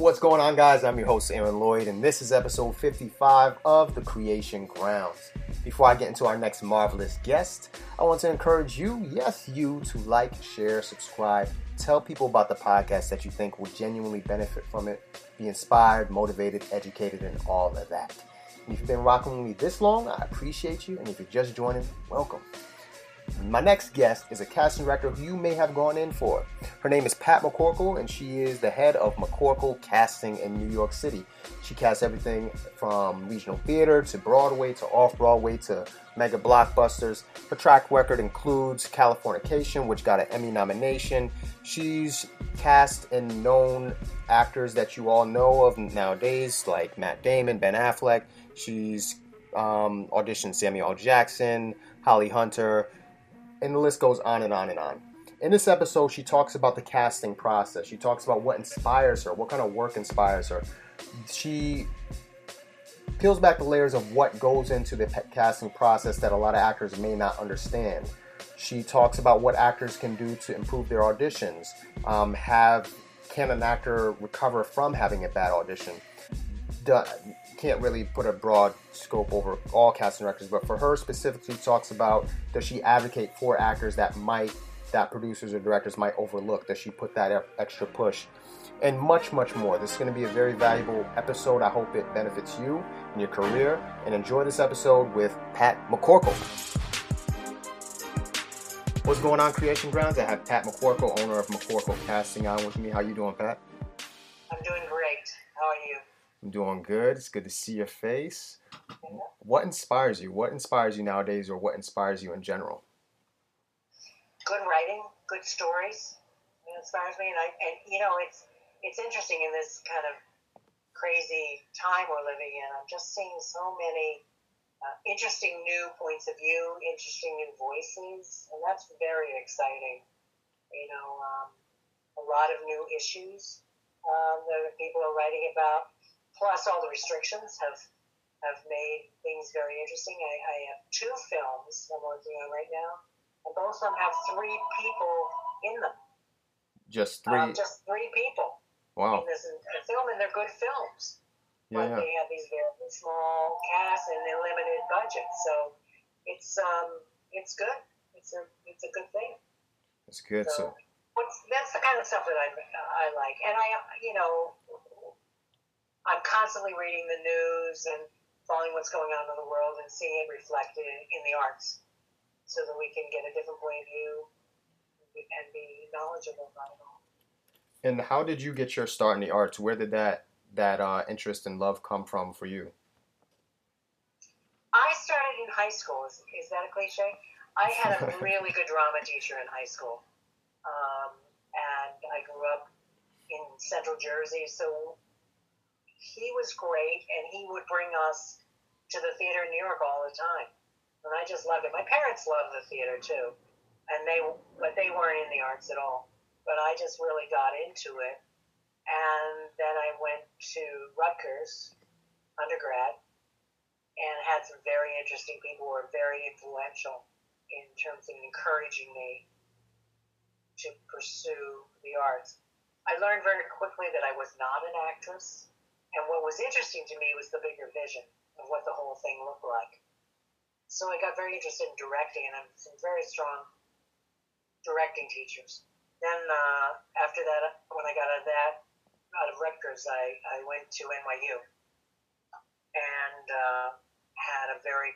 What's going on, guys? I'm your host, Aaron Lloyd, and this is episode 55 of The Creation Grounds. Before I get into our next marvelous guest, I want to encourage you, yes, you, to like, share, subscribe, tell people about the podcast that you think will genuinely benefit from it, be inspired, motivated, educated, and all of that. And if you've been rocking with me this long, I appreciate you, and if you're just joining, welcome. My next guest is a casting director who you may have gone in for. Her name is Pat McCorkle, and she is the head of McCorkle Casting in New York City. She casts everything from regional theater to Broadway to off Broadway to mega blockbusters. Her track record includes Californication, which got an Emmy nomination. She's cast in known actors that you all know of nowadays, like Matt Damon, Ben Affleck. She's um, auditioned Samuel. Jackson, Holly Hunter and the list goes on and on and on. In this episode, she talks about the casting process. She talks about what inspires her, what kind of work inspires her. She peels back the layers of what goes into the casting process that a lot of actors may not understand. She talks about what actors can do to improve their auditions. Um, have can an actor recover from having a bad audition? Can't really put a broad scope over all casting directors, but for her specifically, talks about does she advocate for actors that might that producers or directors might overlook? Does she put that extra push? And much, much more. This is going to be a very valuable episode. I hope it benefits you in your career. And enjoy this episode with Pat McCorkle. What's going on, Creation Grounds? I have Pat McCorkle, owner of McCorkle Casting, on with me. How you doing, Pat? I'm doing great. I'm doing good. It's good to see your face. What inspires you? What inspires you nowadays, or what inspires you in general? Good writing, good stories. It inspires me, and I, and you know, it's it's interesting in this kind of crazy time we're living in. I'm just seeing so many uh, interesting new points of view, interesting new voices, and that's very exciting. You know, um, a lot of new issues um, that people are writing about plus all the restrictions have have made things very interesting. I, I have two films I'm working on right now, and both of them have three people in them. Just three. Um, just three people. Wow. In this film, and they're good films. Yeah, but yeah. they have these very small casts and a limited budget, so it's um it's good. It's a it's a good thing. It's good. So, so. That's the kind of stuff that I I like, and I you know I'm constantly reading the news and following what's going on in the world and seeing it reflected in the arts so that we can get a different point of view and be knowledgeable about it all. And how did you get your start in the arts? Where did that that uh, interest and love come from for you? I started in high school. Is, is that a cliche? I had a really good drama teacher in high school, um, and I grew up in Central Jersey. So he was great, and he would bring us to the theater in New York all the time, and I just loved it. My parents loved the theater too, and they but they weren't in the arts at all. But I just really got into it, and then I went to Rutgers undergrad, and had some very interesting people who were very influential in terms of encouraging me to pursue the arts. I learned very quickly that I was not an actress. And what was interesting to me was the bigger vision of what the whole thing looked like. So I got very interested in directing, and I had some very strong directing teachers. Then uh, after that, when I got out of that, out of Rutgers, I, I went to NYU and uh, had a very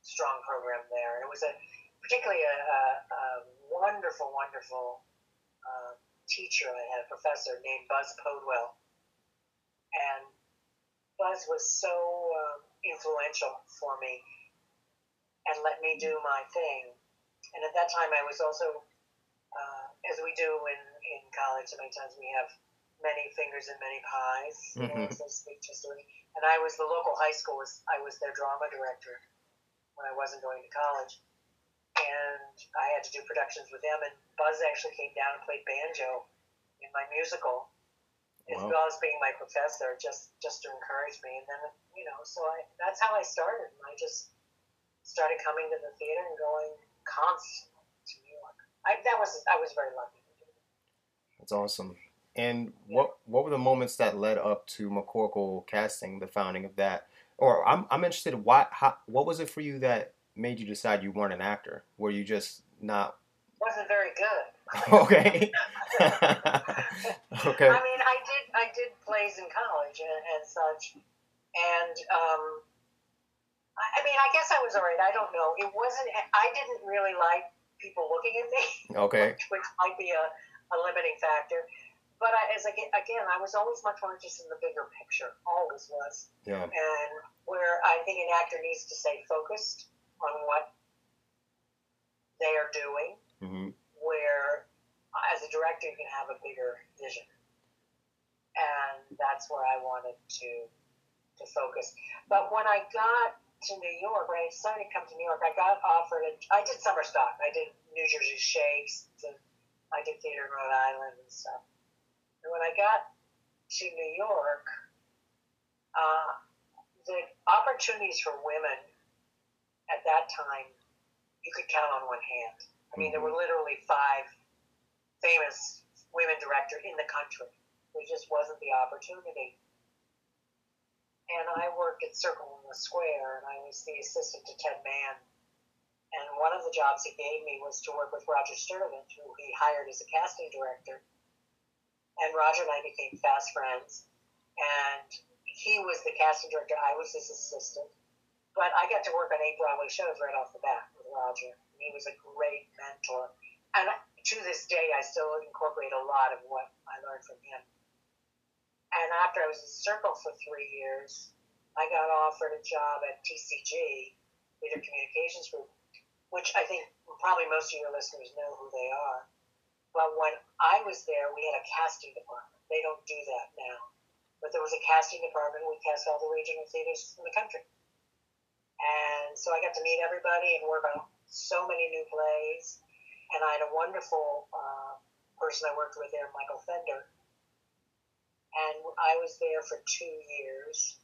strong program there. It was a particularly a, a, a wonderful, wonderful uh, teacher. I had a professor named Buzz Podewell and Buzz was so um, influential for me and let me do my thing. And at that time, I was also, uh, as we do in, in college, many times we have many fingers and many pies, mm-hmm. so to speak, just doing. And I was the local high school was I was their drama director when I wasn't going to college, and I had to do productions with them. And Buzz actually came down and played banjo in my musical as well as being my professor, just just to encourage me. And then you know, so I that's how I started. I just started coming to the theater and going constantly to New York. I, that was I was very lucky. That's awesome. And what what were the moments that led up to McCorkle casting, the founding of that? Or I'm I'm interested. Why? How, what was it for you that made you decide you weren't an actor? Were you just not? Wasn't very good. okay. okay. I mean, I I did plays in college and, and such, and um, I, I mean, I guess I was alright. I don't know. It wasn't. I didn't really like people looking at me. Okay. Which, which might be a, a limiting factor. But I, as I get, again, I was always much more interested in the bigger picture. Always was. Yeah. And where I think an actor needs to stay focused on what they are doing, hmm where as a director you can have a bigger vision. And that's where I wanted to to focus. But when I got to New York, when I decided to come to New York, I got offered. A, I did summer stock. I did New Jersey Shakes. And I did theater in Rhode Island and stuff. And when I got to New York, uh, the opportunities for women at that time, you could count on one hand. I mean, there were literally five famous women director in the country. There just wasn't the opportunity. And I worked at Circle in the Square, and I was the assistant to Ted Mann. And one of the jobs he gave me was to work with Roger Sturdivant, who he hired as a casting director. And Roger and I became fast friends. And he was the casting director, I was his assistant. But I got to work on eight Broadway shows right off the bat with Roger. And He was a great mentor. And to this day, I still incorporate a lot of what I learned from him. And after I was in Circle for three years, I got offered a job at TCG, Theater Communications Group, which I think probably most of your listeners know who they are. But when I was there, we had a casting department. They don't do that now. But there was a casting department. We cast all the regional theaters in the country. And so I got to meet everybody and work on so many new plays. And I had a wonderful uh, person I worked with there, Michael Fender. And I was there for two years.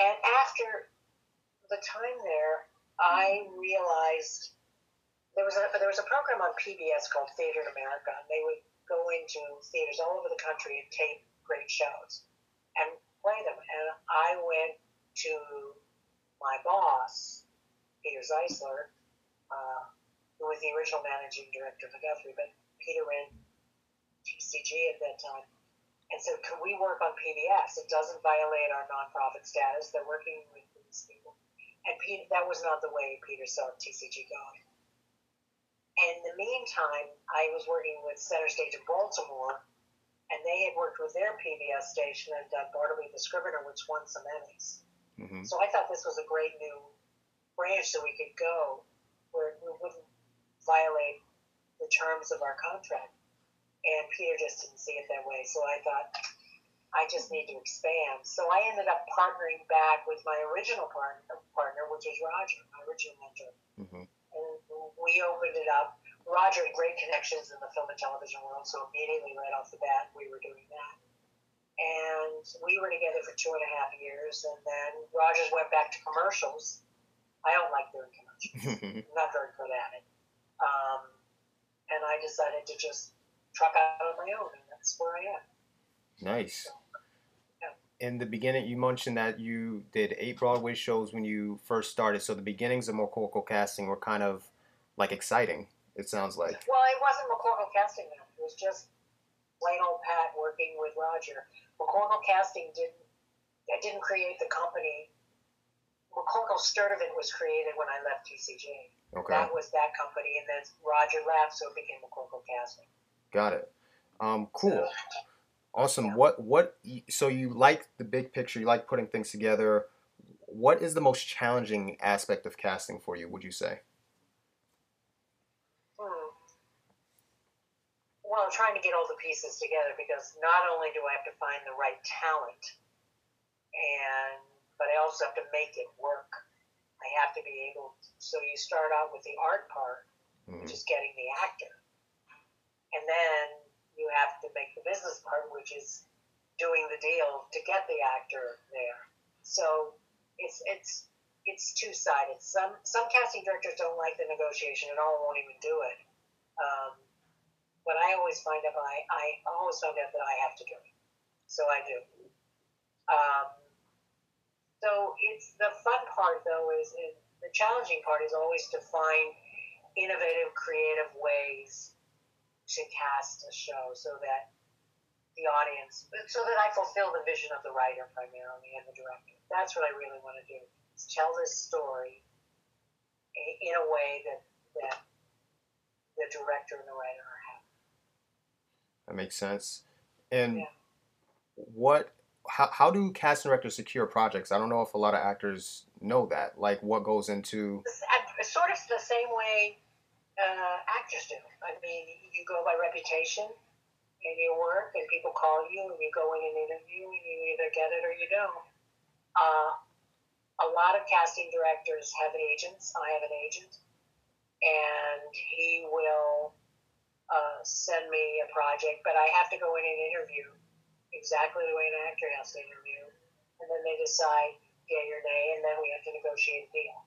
And after the time there, I realized there was a there was a program on PBS called Theater in America, and they would go into theaters all over the country and tape great shows and play them. And I went to my boss, Peter Zeisler, uh, who was the original managing director of Guthrie, but Peter ran TCG at that time, and so, "Can we work on PBS? It doesn't violate our nonprofit status. They're working with these people." And Peter, that was not the way Peter saw TCG going. And in the meantime, I was working with Center Stage in Baltimore, and they had worked with their PBS station and done Bartleby the Scrivener, which won some Emmys. hmm So I thought this was a great new branch that we could go where we wouldn't violate the terms of our contract. And Peter just didn't see it that way. So I thought, I just need to expand. So I ended up partnering back with my original partner, partner which was Roger, my original mentor. hmm And we opened it up. Roger had great connections in the film and television world, so immediately right off the bat, we were doing that. And we were together for two and a half years, and then Rogers went back to commercials. I don't like doing commercials. I'm not very good at it. Um, and I decided to just truck out on my own, and that's where I am. nice. Yeah. In the beginning, you mentioned that you did eight Broadway shows when you first started. So the beginnings of McCorkle casting were kind of like exciting. It sounds like. Well, it wasn't McCorkle Casting then. It was just plain old Pat working with Roger. McCorkle Casting didn't I didn't create the company. McCorkle Sturdivant was created when I left TCG. Okay. That was that company, and then Roger left, so it became McCorkle Casting. Got it. Um, cool. So, Awesome. What what so you like the big picture, you like putting things together. What is the most challenging aspect of casting for you, would you say? hmm. Well, trying to get all the pieces together because not only do I have to find the right talent, and but I also have to make it work. I have to be able. So you start out with the art part, Mhm. which is getting the actor, and then you have to make the business part, which is doing the deal to get the actor there. So it's it's it's two sided. Some some casting directors don't like the negotiation at all, won't even do it. Um, but I always find out I, I always find out that I have to do it. So I do. Um, so it's the fun part though is, is the challenging part is always to find innovative, creative ways to cast a show so that the audience, so that I fulfill the vision of the writer primarily and the director. That's what I really want to do: is tell this story in a way that that the director and the writer are happy. That makes sense. And Yeah. what? How, how do casting directors secure projects? I don't know if a lot of actors know that. Like, what goes into? It's uh, sort of the same way uh, actors do. I mean, you go by reputation in your work, and people call you, and you go in an interview, and you either get it or you don't. Uh, a lot of casting directors have agents. I have an agent, and he will uh, send me a project, but I have to go in and interview exactly the way an actor has to interview, and then they decide yay or nay, and then we have to negotiate a deal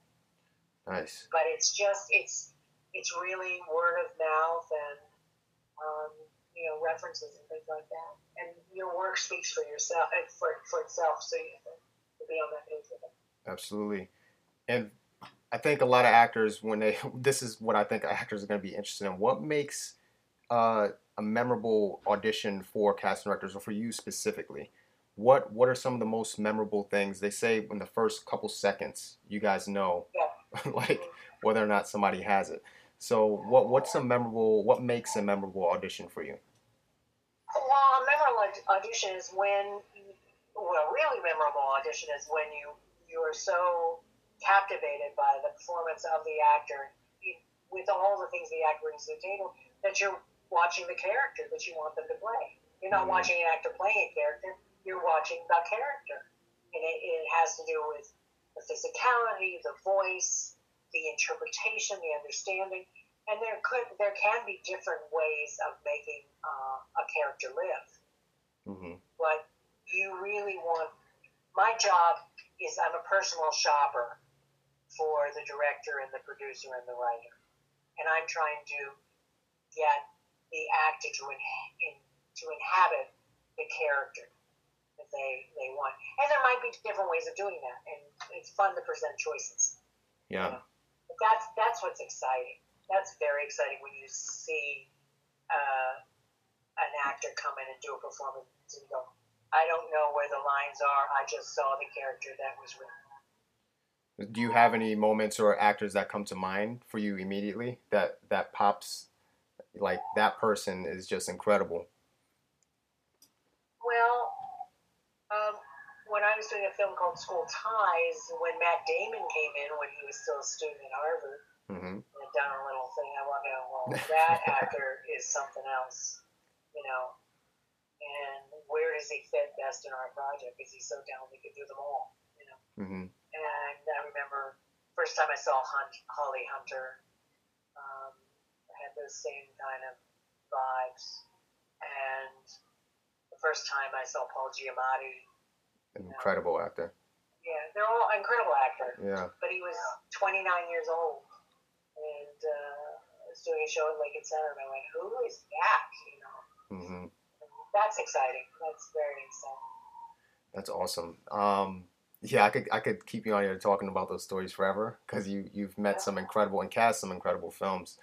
Nice. but it's just it's it's really word of mouth and um, you know references and things like that. And your work speaks for yourself uh, for for itself, so you have to be on that page with it. Absolutely. And I think a lot of actors, when they, this is what I think actors are going to be interested in. What makes uh, a memorable audition for casting directors, or for you specifically? What What are some of the most memorable things? They say in the first couple seconds, you guys know, Yeah. like whether or not somebody has it. So, what What's a memorable? What makes a memorable audition for you? Well, a memorable audition is when, well, a really memorable audition is when you you are so captivated by the performance of the actor, with all the things the actor brings to the table, that you're watching the character that you want them to play. You're not Mhm. watching an actor playing a character; you're watching the character, and it, it has to do with the physicality, the voice, the interpretation, the understanding, and there could there can be different ways of making uh, a character live. hmm But you really want my job is I'm a personal shopper for the director and the producer and the writer, and I'm trying to get the actor to in, in, to inhabit the character that they they want. And there might be different ways of doing that, and it's fun to present choices. Yeah. But that's that's what's exciting. That's very exciting when you see uh, an actor come in and do a performance and you go, I don't know where the lines are. I just saw the character that was written. Do you have any moments or actors that come to mind for you immediately that that pops like that person is just incredible? Well, um, when I was doing a film called School Ties, when Matt Damon came in when he was still a student at Harvard, hmm and done a little thing, I went, well, that actor is something else, you know. And where does he fit best in our project? Because he's so talented, he could do them all, you know. hmm And I remember first time I saw Hunt, Holly Hunter, um, I had those same kind of vibes. And the first time I saw Paul Giamatti, Incredible actor. yeah, they're all incredible actor. Yeah. But he was 29 years old, and uh, was doing a show at Lincoln Center, and I went, "Who is that?" You know, hmm that's exciting. That's very exciting. That's awesome. Um, yeah, I could I could keep you on here talking about those stories forever because you you've met some incredible and cast some incredible films.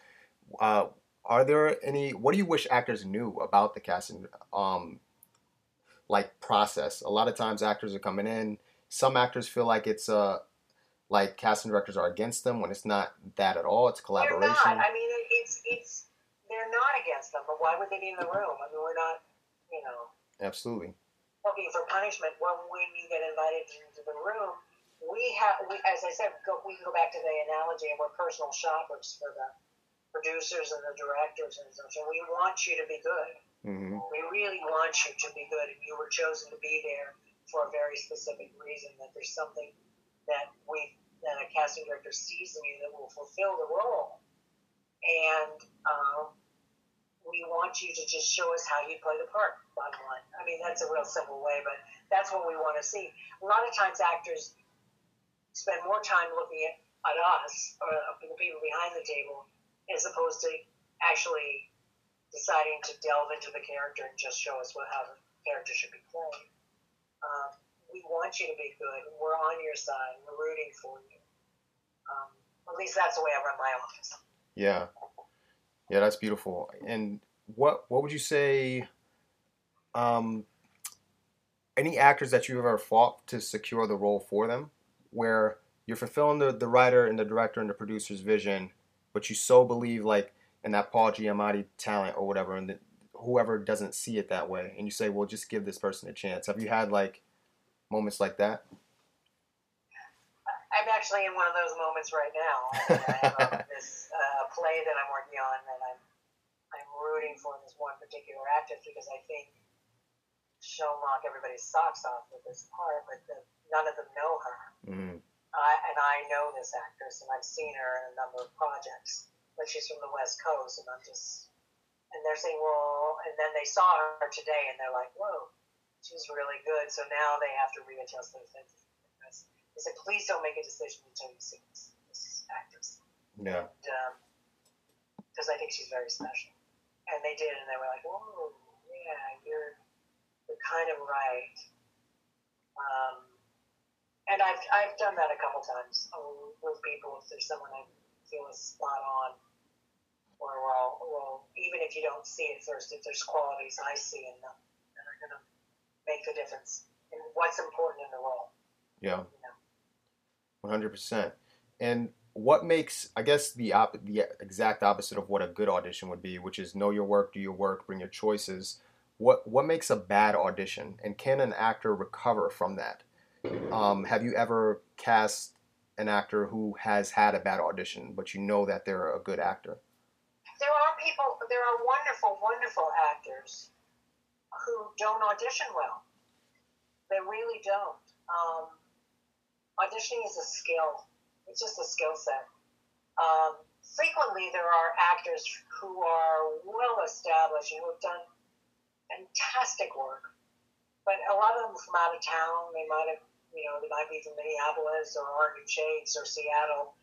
Uh, are there any? What do you wish actors knew about the casting um, like process? A lot of times actors are coming in. Some actors feel like it's uh like casting directors are against them when it's not that at all. It's They're not. collaboration. I mean, it's it's they're not against them, but why would they be in the room? I mean, we're not, you know, Absolutely. looking for punishment. When when you get invited into the room, we have, we, as I said, go, we can go back to the analogy, and we're personal shoppers for the producers and the directors and such. And we want you to be good. Hmm We really want you to be good, and you were chosen to be there for a very specific reason. That there's something that we that a casting director sees in you that will fulfill the role, and um, we want you to just show us how you play the part. Bottom line. I mean, that's a real simple way, but that's what we want to see. A lot of times, actors spend more time looking at, at us or the people behind the table as opposed to actually deciding to delve into the character and just show us what how the character should be played. Um, we want you to be good. We're on your side. We're rooting for you. Um, at least that's the way I run my office. Yeah, yeah, that's beautiful. And what what would you say? Um, any actors that you've ever fought to secure the role for them, where you're fulfilling the, the writer and the director and the producer's vision, but you so believe like in that Paul Giamatti talent or whatever, and the, whoever doesn't see it that way, and you say, well, just give this person a chance. Have you had like moments like that? I'm actually in one of those moments right now. I have uh, this uh, play that I'm working on, and I'm I'm rooting for this one particular actress because I think she'll knock everybody's socks off with this part, but the, none of them know her. Mm-hmm. Uh, and I know this actress, and I've seen her in a number of projects, but she's from the West Coast, and I'm just, and they're saying, well, and then they saw her today, and they're like, whoa, she's really good. So now they have to readjust their thinking. They said, please don't make a decision until you see this, this actress. Yeah. Because I think she's very special. And they did, and they were like, whoa, yeah, you're, you're kind of right. Um, and I've, I've done that a couple times um, with people. If there's someone I is spot on, or well, well, even if you don't see it first, if there's qualities I see in them that are going to make the difference in what's important in the role. Yeah. One hundred percent. And what makes, I guess, the op- the exact opposite of what a good audition would be, which is know your work, do your work, bring your choices. What what makes a bad audition, and can an actor recover from that? Um, have you ever cast an actor who has had a bad audition, but you know that they're a good actor? There are people, there are wonderful, wonderful actors who don't audition well. They really don't. Um, auditioning is a skill. It's just a skill set. Um, frequently, there are actors who are well established and who have done fantastic work, but a lot of them from out of town. They might have, you know, they might be from Minneapolis or Oregon Shakes or Seattle,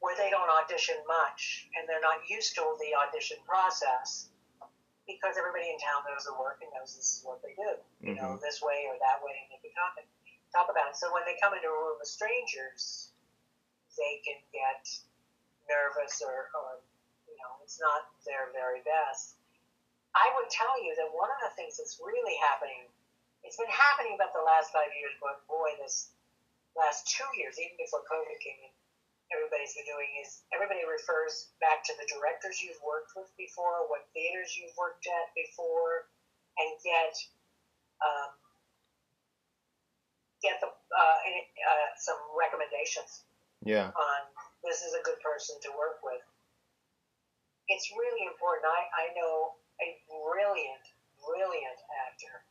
where they don't audition much and they're not used to the audition process because everybody in town knows the work and knows this is what they do, you know, Mhm. this way or that way, and they can talk, talk about it. So when they come into a room of strangers, they can get nervous or, or you know, it's not their very best. I would tell you that one of the things happening, it's been happening about the last five years, but boy, this last two years, even before COVID came in, everybody's been doing is everybody refers back to the directors you've worked with before, what theaters you've worked at before, and get um, get the uh, uh, some recommendations Yeah. on this is a good person to work with. It's really important. I, I know a brilliant, brilliant actor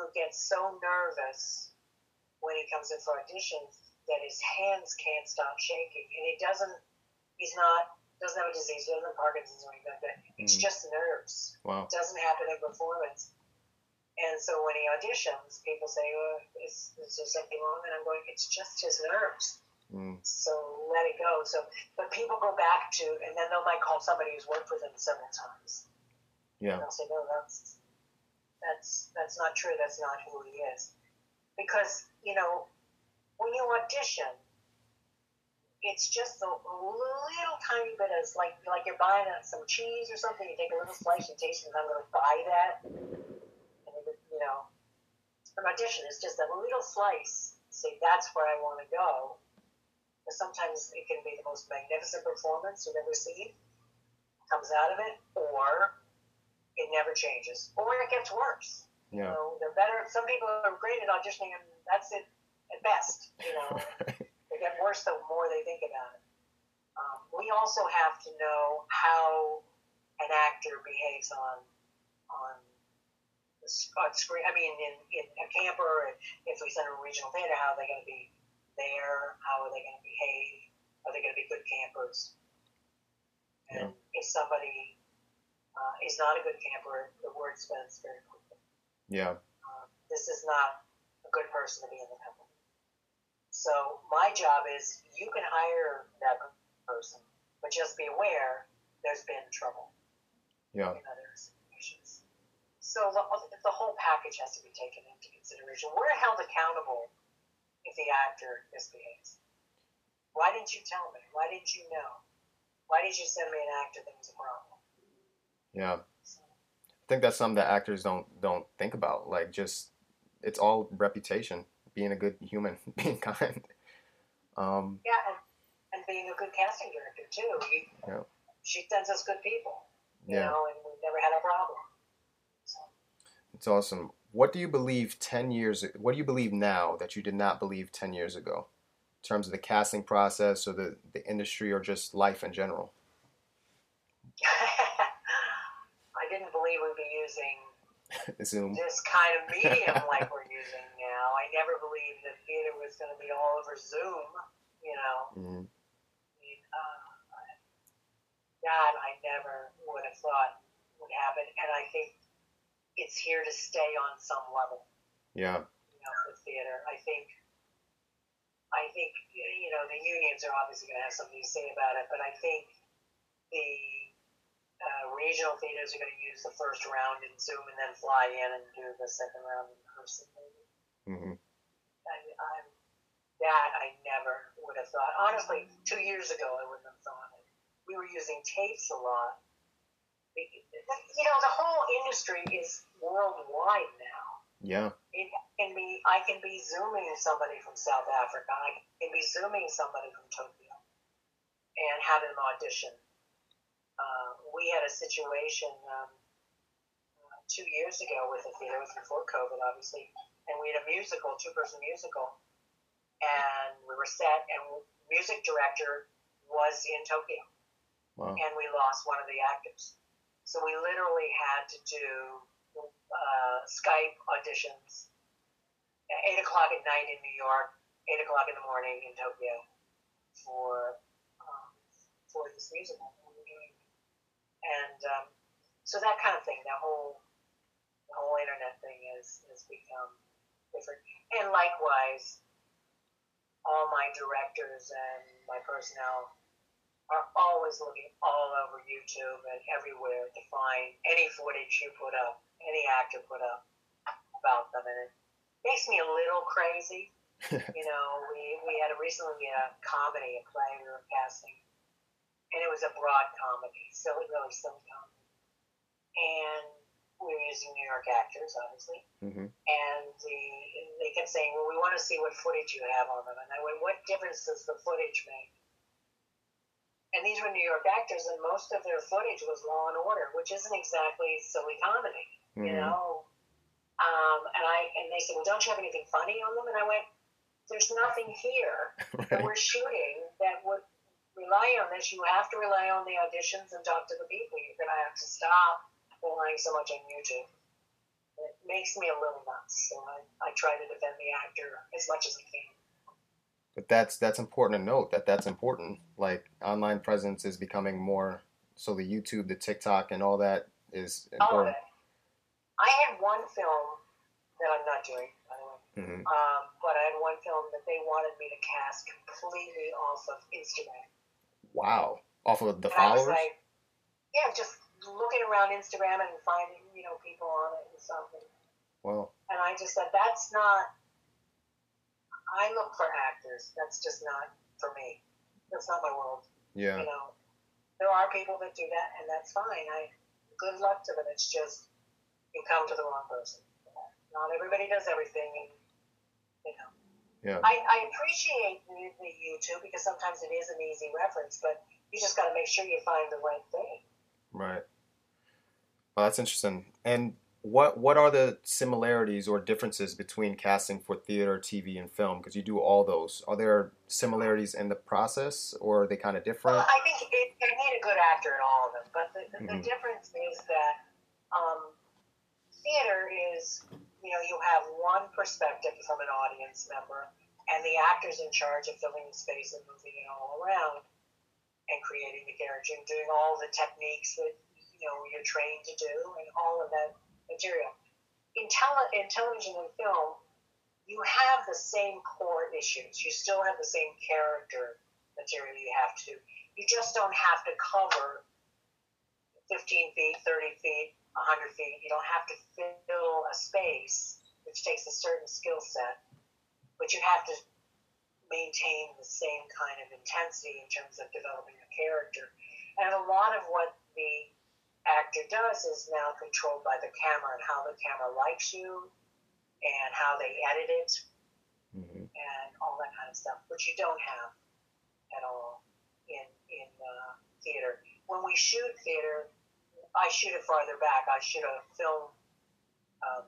who gets so nervous when he comes in for auditions that his hands can't stop shaking. And he doesn't, he's not, doesn't have a disease, doesn't have Parkinson's or anything like that. It's Mhm. just nerves. Wow. It doesn't happen in performance. And so when he auditions, people say, oh, is, is there something wrong? And I'm going, it's just his nerves. Mm. So let it go. So, but people go back to, and then they'll might call somebody who's worked with him several times. Yeah. And they'll say, no, that's that's that's not true. That's not who he is. Because you know, when you audition, it's just a little tiny bit of like like you're buying some cheese or something. You take a little slice, you taste it, and I'm going to buy that. And you know, an audition is just a little slice. Say that's where I want to go. But sometimes it can be the most magnificent performance you've ever seen. Comes out of it, or it never changes, or it gets worse. You Yeah. know, they're better. Some people are great at auditioning, and that's it at best. You know, they get worse the more they think about it. Um, we also have to know how an actor behaves on on the on screen. I mean, in, in a camper, if we send them a regional theater, how are they going to be there? How are they going to behave? Are they going to be good campers? And if somebody uh, is not a good camper, the word spreads very quickly. Yeah. Um, this is not a good person to be in the company. So my job is you can hire that person, but just be aware there's been trouble. Yeah. in other situations. So the, the whole package has to be taken into consideration. We're held accountable if the actor misbehaves. Why didn't you tell me? Why didn't you know? Why did you send me an actor that was a problem? Yeah. I think that's something that actors don't don't think about. Like just it's all reputation, being a good human, being kind. Um, yeah, and, and being a good casting director too. You, Yeah. She sends us good people, you yeah, know, and we've never had a problem. So, it's awesome. What do you believe ten years? What do you believe now that you did not believe ten years ago, in terms of the casting process or the the industry or just life in general? I didn't believe we'd be using Zoom. this kind of medium like we're using now. I never believed that theater was going to be all over Zoom. You know, Mhm. I mean, uh, that I never would have thought would happen, and I think it's here to stay on some level. Yeah, You know, for theater, I think. I think you know the unions are obviously going to have something to say about it, but I think the uh, regional theaters are going to use the first round in Zoom and then fly in and do the second round in person. Maybe. hmm I, I'm, that I never would have thought. Honestly, two years ago, I wouldn't have thought it. We were using tapes a lot. You know, the whole industry is worldwide now. yeah, It can be, I can be zooming somebody from South Africa. I can be zooming somebody from Tokyo and have them audition. Uh, we had a situation um, uh, two years ago with a theater, it was before COVID, obviously, and we had a musical, two-person musical, and we were set, and music director was in Tokyo, wow, and we lost one of the actors. So we literally had to do uh, Skype auditions at 8 o'clock at night in New York, 8 o'clock in the morning in Tokyo for, um, for this musical we were doing. And um, so that kind of thing, that whole, the whole internet thing has, has become different. And likewise, all my directors and my personnel are always looking all over YouTube and everywhere to find any footage you put up, any actor put up about them, and it makes me a little crazy. you know, we, we had a recently a comedy, a play we were casting, and it was a broad comedy, silly, really silly comedy, and we were using New York actors, obviously, hmm and the, they kept saying, "Well, we want to see what footage you have on them," and I went, "What difference does the footage make?" And these were New York actors, and most of their footage was Law and Order, which isn't exactly silly comedy, you hmm know. Um, and I and they said, "Well, don't you have anything funny on them?" And I went, "There's nothing here that we're shooting that would rely on this. You have to rely on the auditions and talk to the people. You're going to have to stop relying so much on YouTube." It makes me a little nuts, so I, I try to defend the actor as much as I can. but that's that's important to note that that's important. Like online presence is becoming more. So the YouTube, the TikTok, and all that is important. I had one film that I'm not doing, by the way, hmm um, but I had one film that they wanted me to cast completely off of Instagram. Wow, off of the and followers. like, yeah, just looking around Instagram and finding, you know, people on it and something. Well, And I just said, that's not, I look for actors. That's just not for me. That's not my world. yeah, You know, there are people that do that, and that's fine. I good luck to them. It's just you come to the wrong person. Not everybody does everything, and you know. Yeah, I, I appreciate the, the YouTube because sometimes it is an easy reference, but you just got to make sure you find the right thing. right. Well, that's interesting. And what what are the similarities or differences between casting for theater, TV, and film? Because you do all those. Are there similarities in the process, or are they kind of different? Well, I think it, you need a good actor in all of them, but the, the, Mhm. the difference is that um, theater is, you know, you have one perspective from an audience member, and the actor's in charge of filling the space and moving it all around and creating the character and doing all the techniques that you know you're trained to do and all of that material. In, tele- in television and film, you have the same core issues. You still have the same character material you have to. You just don't have to cover 15 feet, 30 feet, 100 feet. You don't have to fill a space, which takes a certain skill set, but you have to maintain the same kind of intensity in terms of developing a character. And a lot of what the actor does is now controlled by the camera and how the camera likes you and how they edit it mm-hmm. and all that kind of stuff, which you don't have at all in in uh, theater. When we shoot theater, I shoot it farther back. I shoot a film um,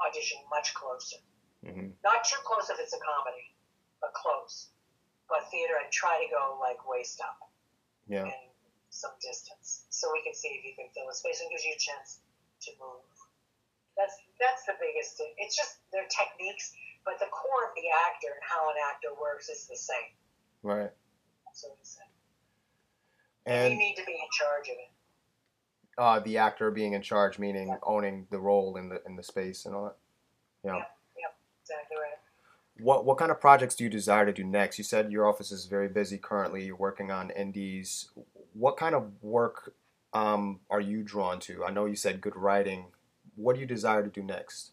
audition much closer. Mm-hmm. Not too close if it's a comedy, but close. But theater, I try to go like waist up. Yeah. And some distance, so we can see if you can fill the space and gives you a chance to move. That's that's the biggest. Thing. It's just their techniques, but the core of the actor and how an actor works is the same. Right. That's what said. And you need to be in charge of it uh, the actor being in charge, meaning yeah. owning the role in the in the space and all that. Yeah. Yeah, exactly right. What what kind of projects do you desire to do next? You said your office is very busy currently. You're working on indies. What kind of work um, are you drawn to? I know you said good writing. What do you desire to do next?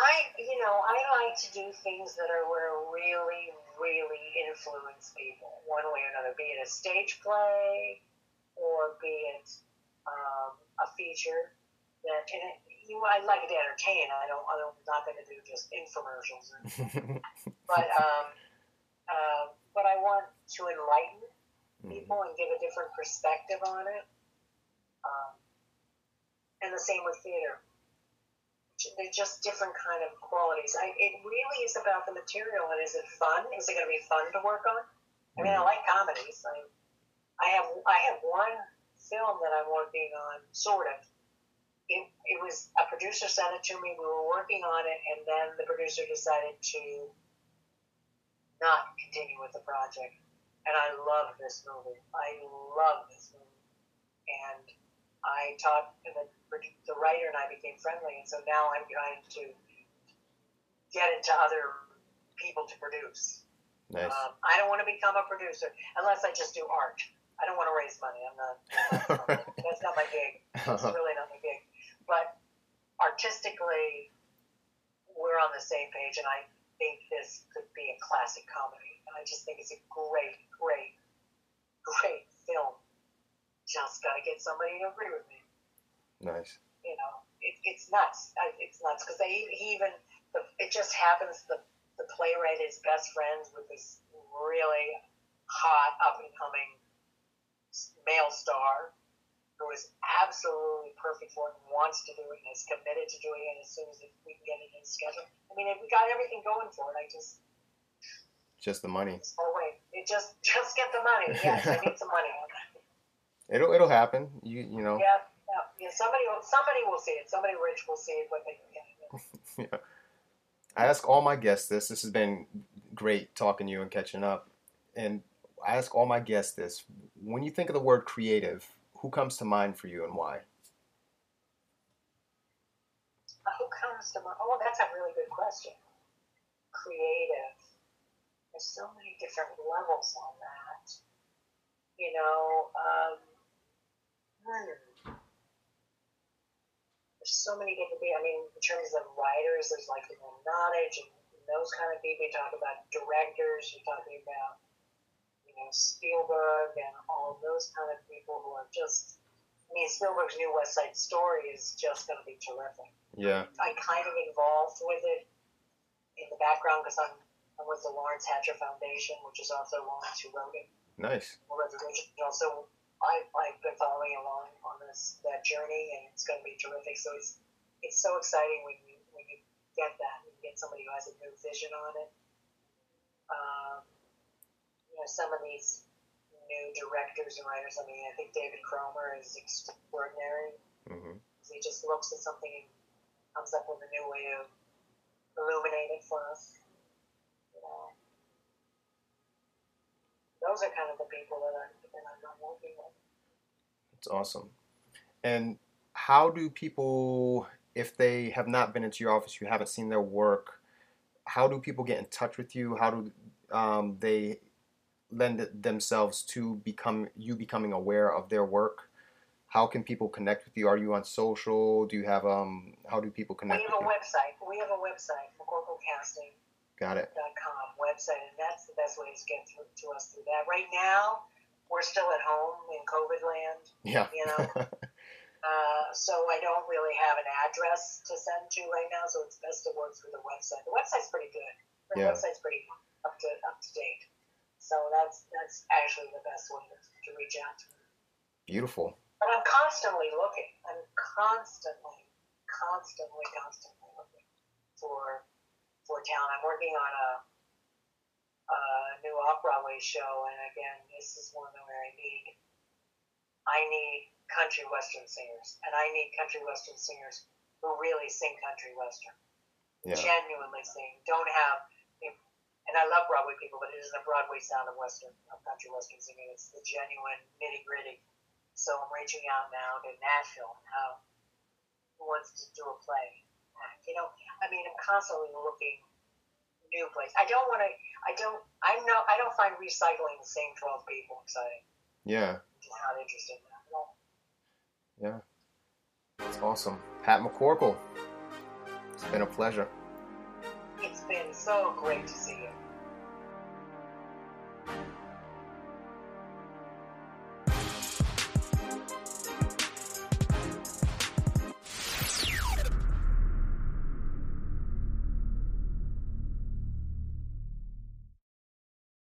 I, you know, I like to do things that are where really, really influence people one way or another. Be it a stage play, or be it um, a feature that and it, you I like to entertain. I don't I'm not going to do just infomercials, or, but um, uh, but I want to enlighten mm-hmm. people and give a different perspective on it. Um, and the same with theater. They're just different kind of qualities. I, it really is about the material and is it fun? Is it going to be fun to work on? I mean, I mm-hmm. like comedies. I I have I have one film that I'm working on, sort of. It, it was a producer sent it to me. We were working on it, and then the producer decided to not continue with the project. And I love this movie. I love this movie. And I talked, and the, the writer and I became friendly, and so now I'm trying to get into other people to produce. Nice. Um, I don't want to become a producer unless I just do art. I don't want to raise money. I'm not. that's not my gig. It's really not my gig. But artistically, we're on the same page, and I think this could be a classic comedy. And I just think it's a great, great, great film. Just got to get somebody to agree with me. Nice. You know, it, it's nuts. It's nuts because they he even the, it just happens the the playwright is best friends with this really hot up and coming male star who is absolutely perfect for it and wants to do it and is committed to doing it as soon as we can get it in schedule. I mean, we got everything going for it. I just just the money. Oh wait, it just just get the money. Yes, I need some money. It'll it'll happen. You you know. Yeah, yeah, yeah. Somebody will somebody will see it. Somebody rich will see it what they can get. yeah. I ask all my guests this. This has been great talking to you and catching up. And I ask all my guests this: when you think of the word creative, who comes to mind for you and why? Who comes to mind? Oh, that's a really good question. Creative. There's so many different levels on that. You know, um, hmm. There's so many different. I mean, in terms of writers, there's like Emil Nottage and those kind of people. You talk about directors. You're talking about know, Spielberg and all those kind of people who are just. I mean, Spielberg's new West Side Story is just going to be terrific. Yeah. I'm kind of involved with it in the background because I'm, I'm with the Laurents Hatcher Foundation, which is also Laurents who wrote it. Nice. Wrote the original. So I, I've been following along on this that journey, and it's going to be terrific. So it's it's so exciting when you when you get that, when you get somebody who has a new vision on it. Um, know, some of these new directors and writers. I mean, I think David Cromer is extraordinary. Mm-hmm. He just looks at something and comes up with a new way of illuminating for us. You know, those are kind of the people that I'm, that I'm working with. That's awesome. And how do people, if they have not been into your office, you haven't seen their work, how do people get in touch with you? How do um, they lend themselves to become you becoming aware of their work? How can people connect with you? Are you on social? Do you have um? How do people connect? We have a you? website. We have a website, McCorkleCasting.com Got it. .com website, and that's the best way to get through to us through that. Right now, we're still at home in COVID land, Yeah. you know. uh, so I don't really have an address to send to right now, so it's best to work through the website. The website's pretty good. The Yeah. website's pretty up to up to date. So that's that's actually the best way to, to reach out to me. Beautiful. But I'm constantly looking. I'm constantly, constantly, constantly looking for for talent. I'm working on a, a new off Broadway show, and again, this is one where I need I need country western singers, and I need country western singers who really sing country western, Yeah. genuinely sing. Don't have and I love Broadway people, but it isn't a Broadway sound of western of country western singing. It's the genuine nitty gritty. So I'm reaching out now to Nashville and how who wants to do a play. Uh, you know, I mean, I'm constantly looking new plays. I don't want to. I don't. I'm not. I don't find recycling the same twelve people exciting. Yeah. Just not interested in that at all. Yeah. It's awesome. Pat McCorkle. It's been a pleasure. It's been so great to see you.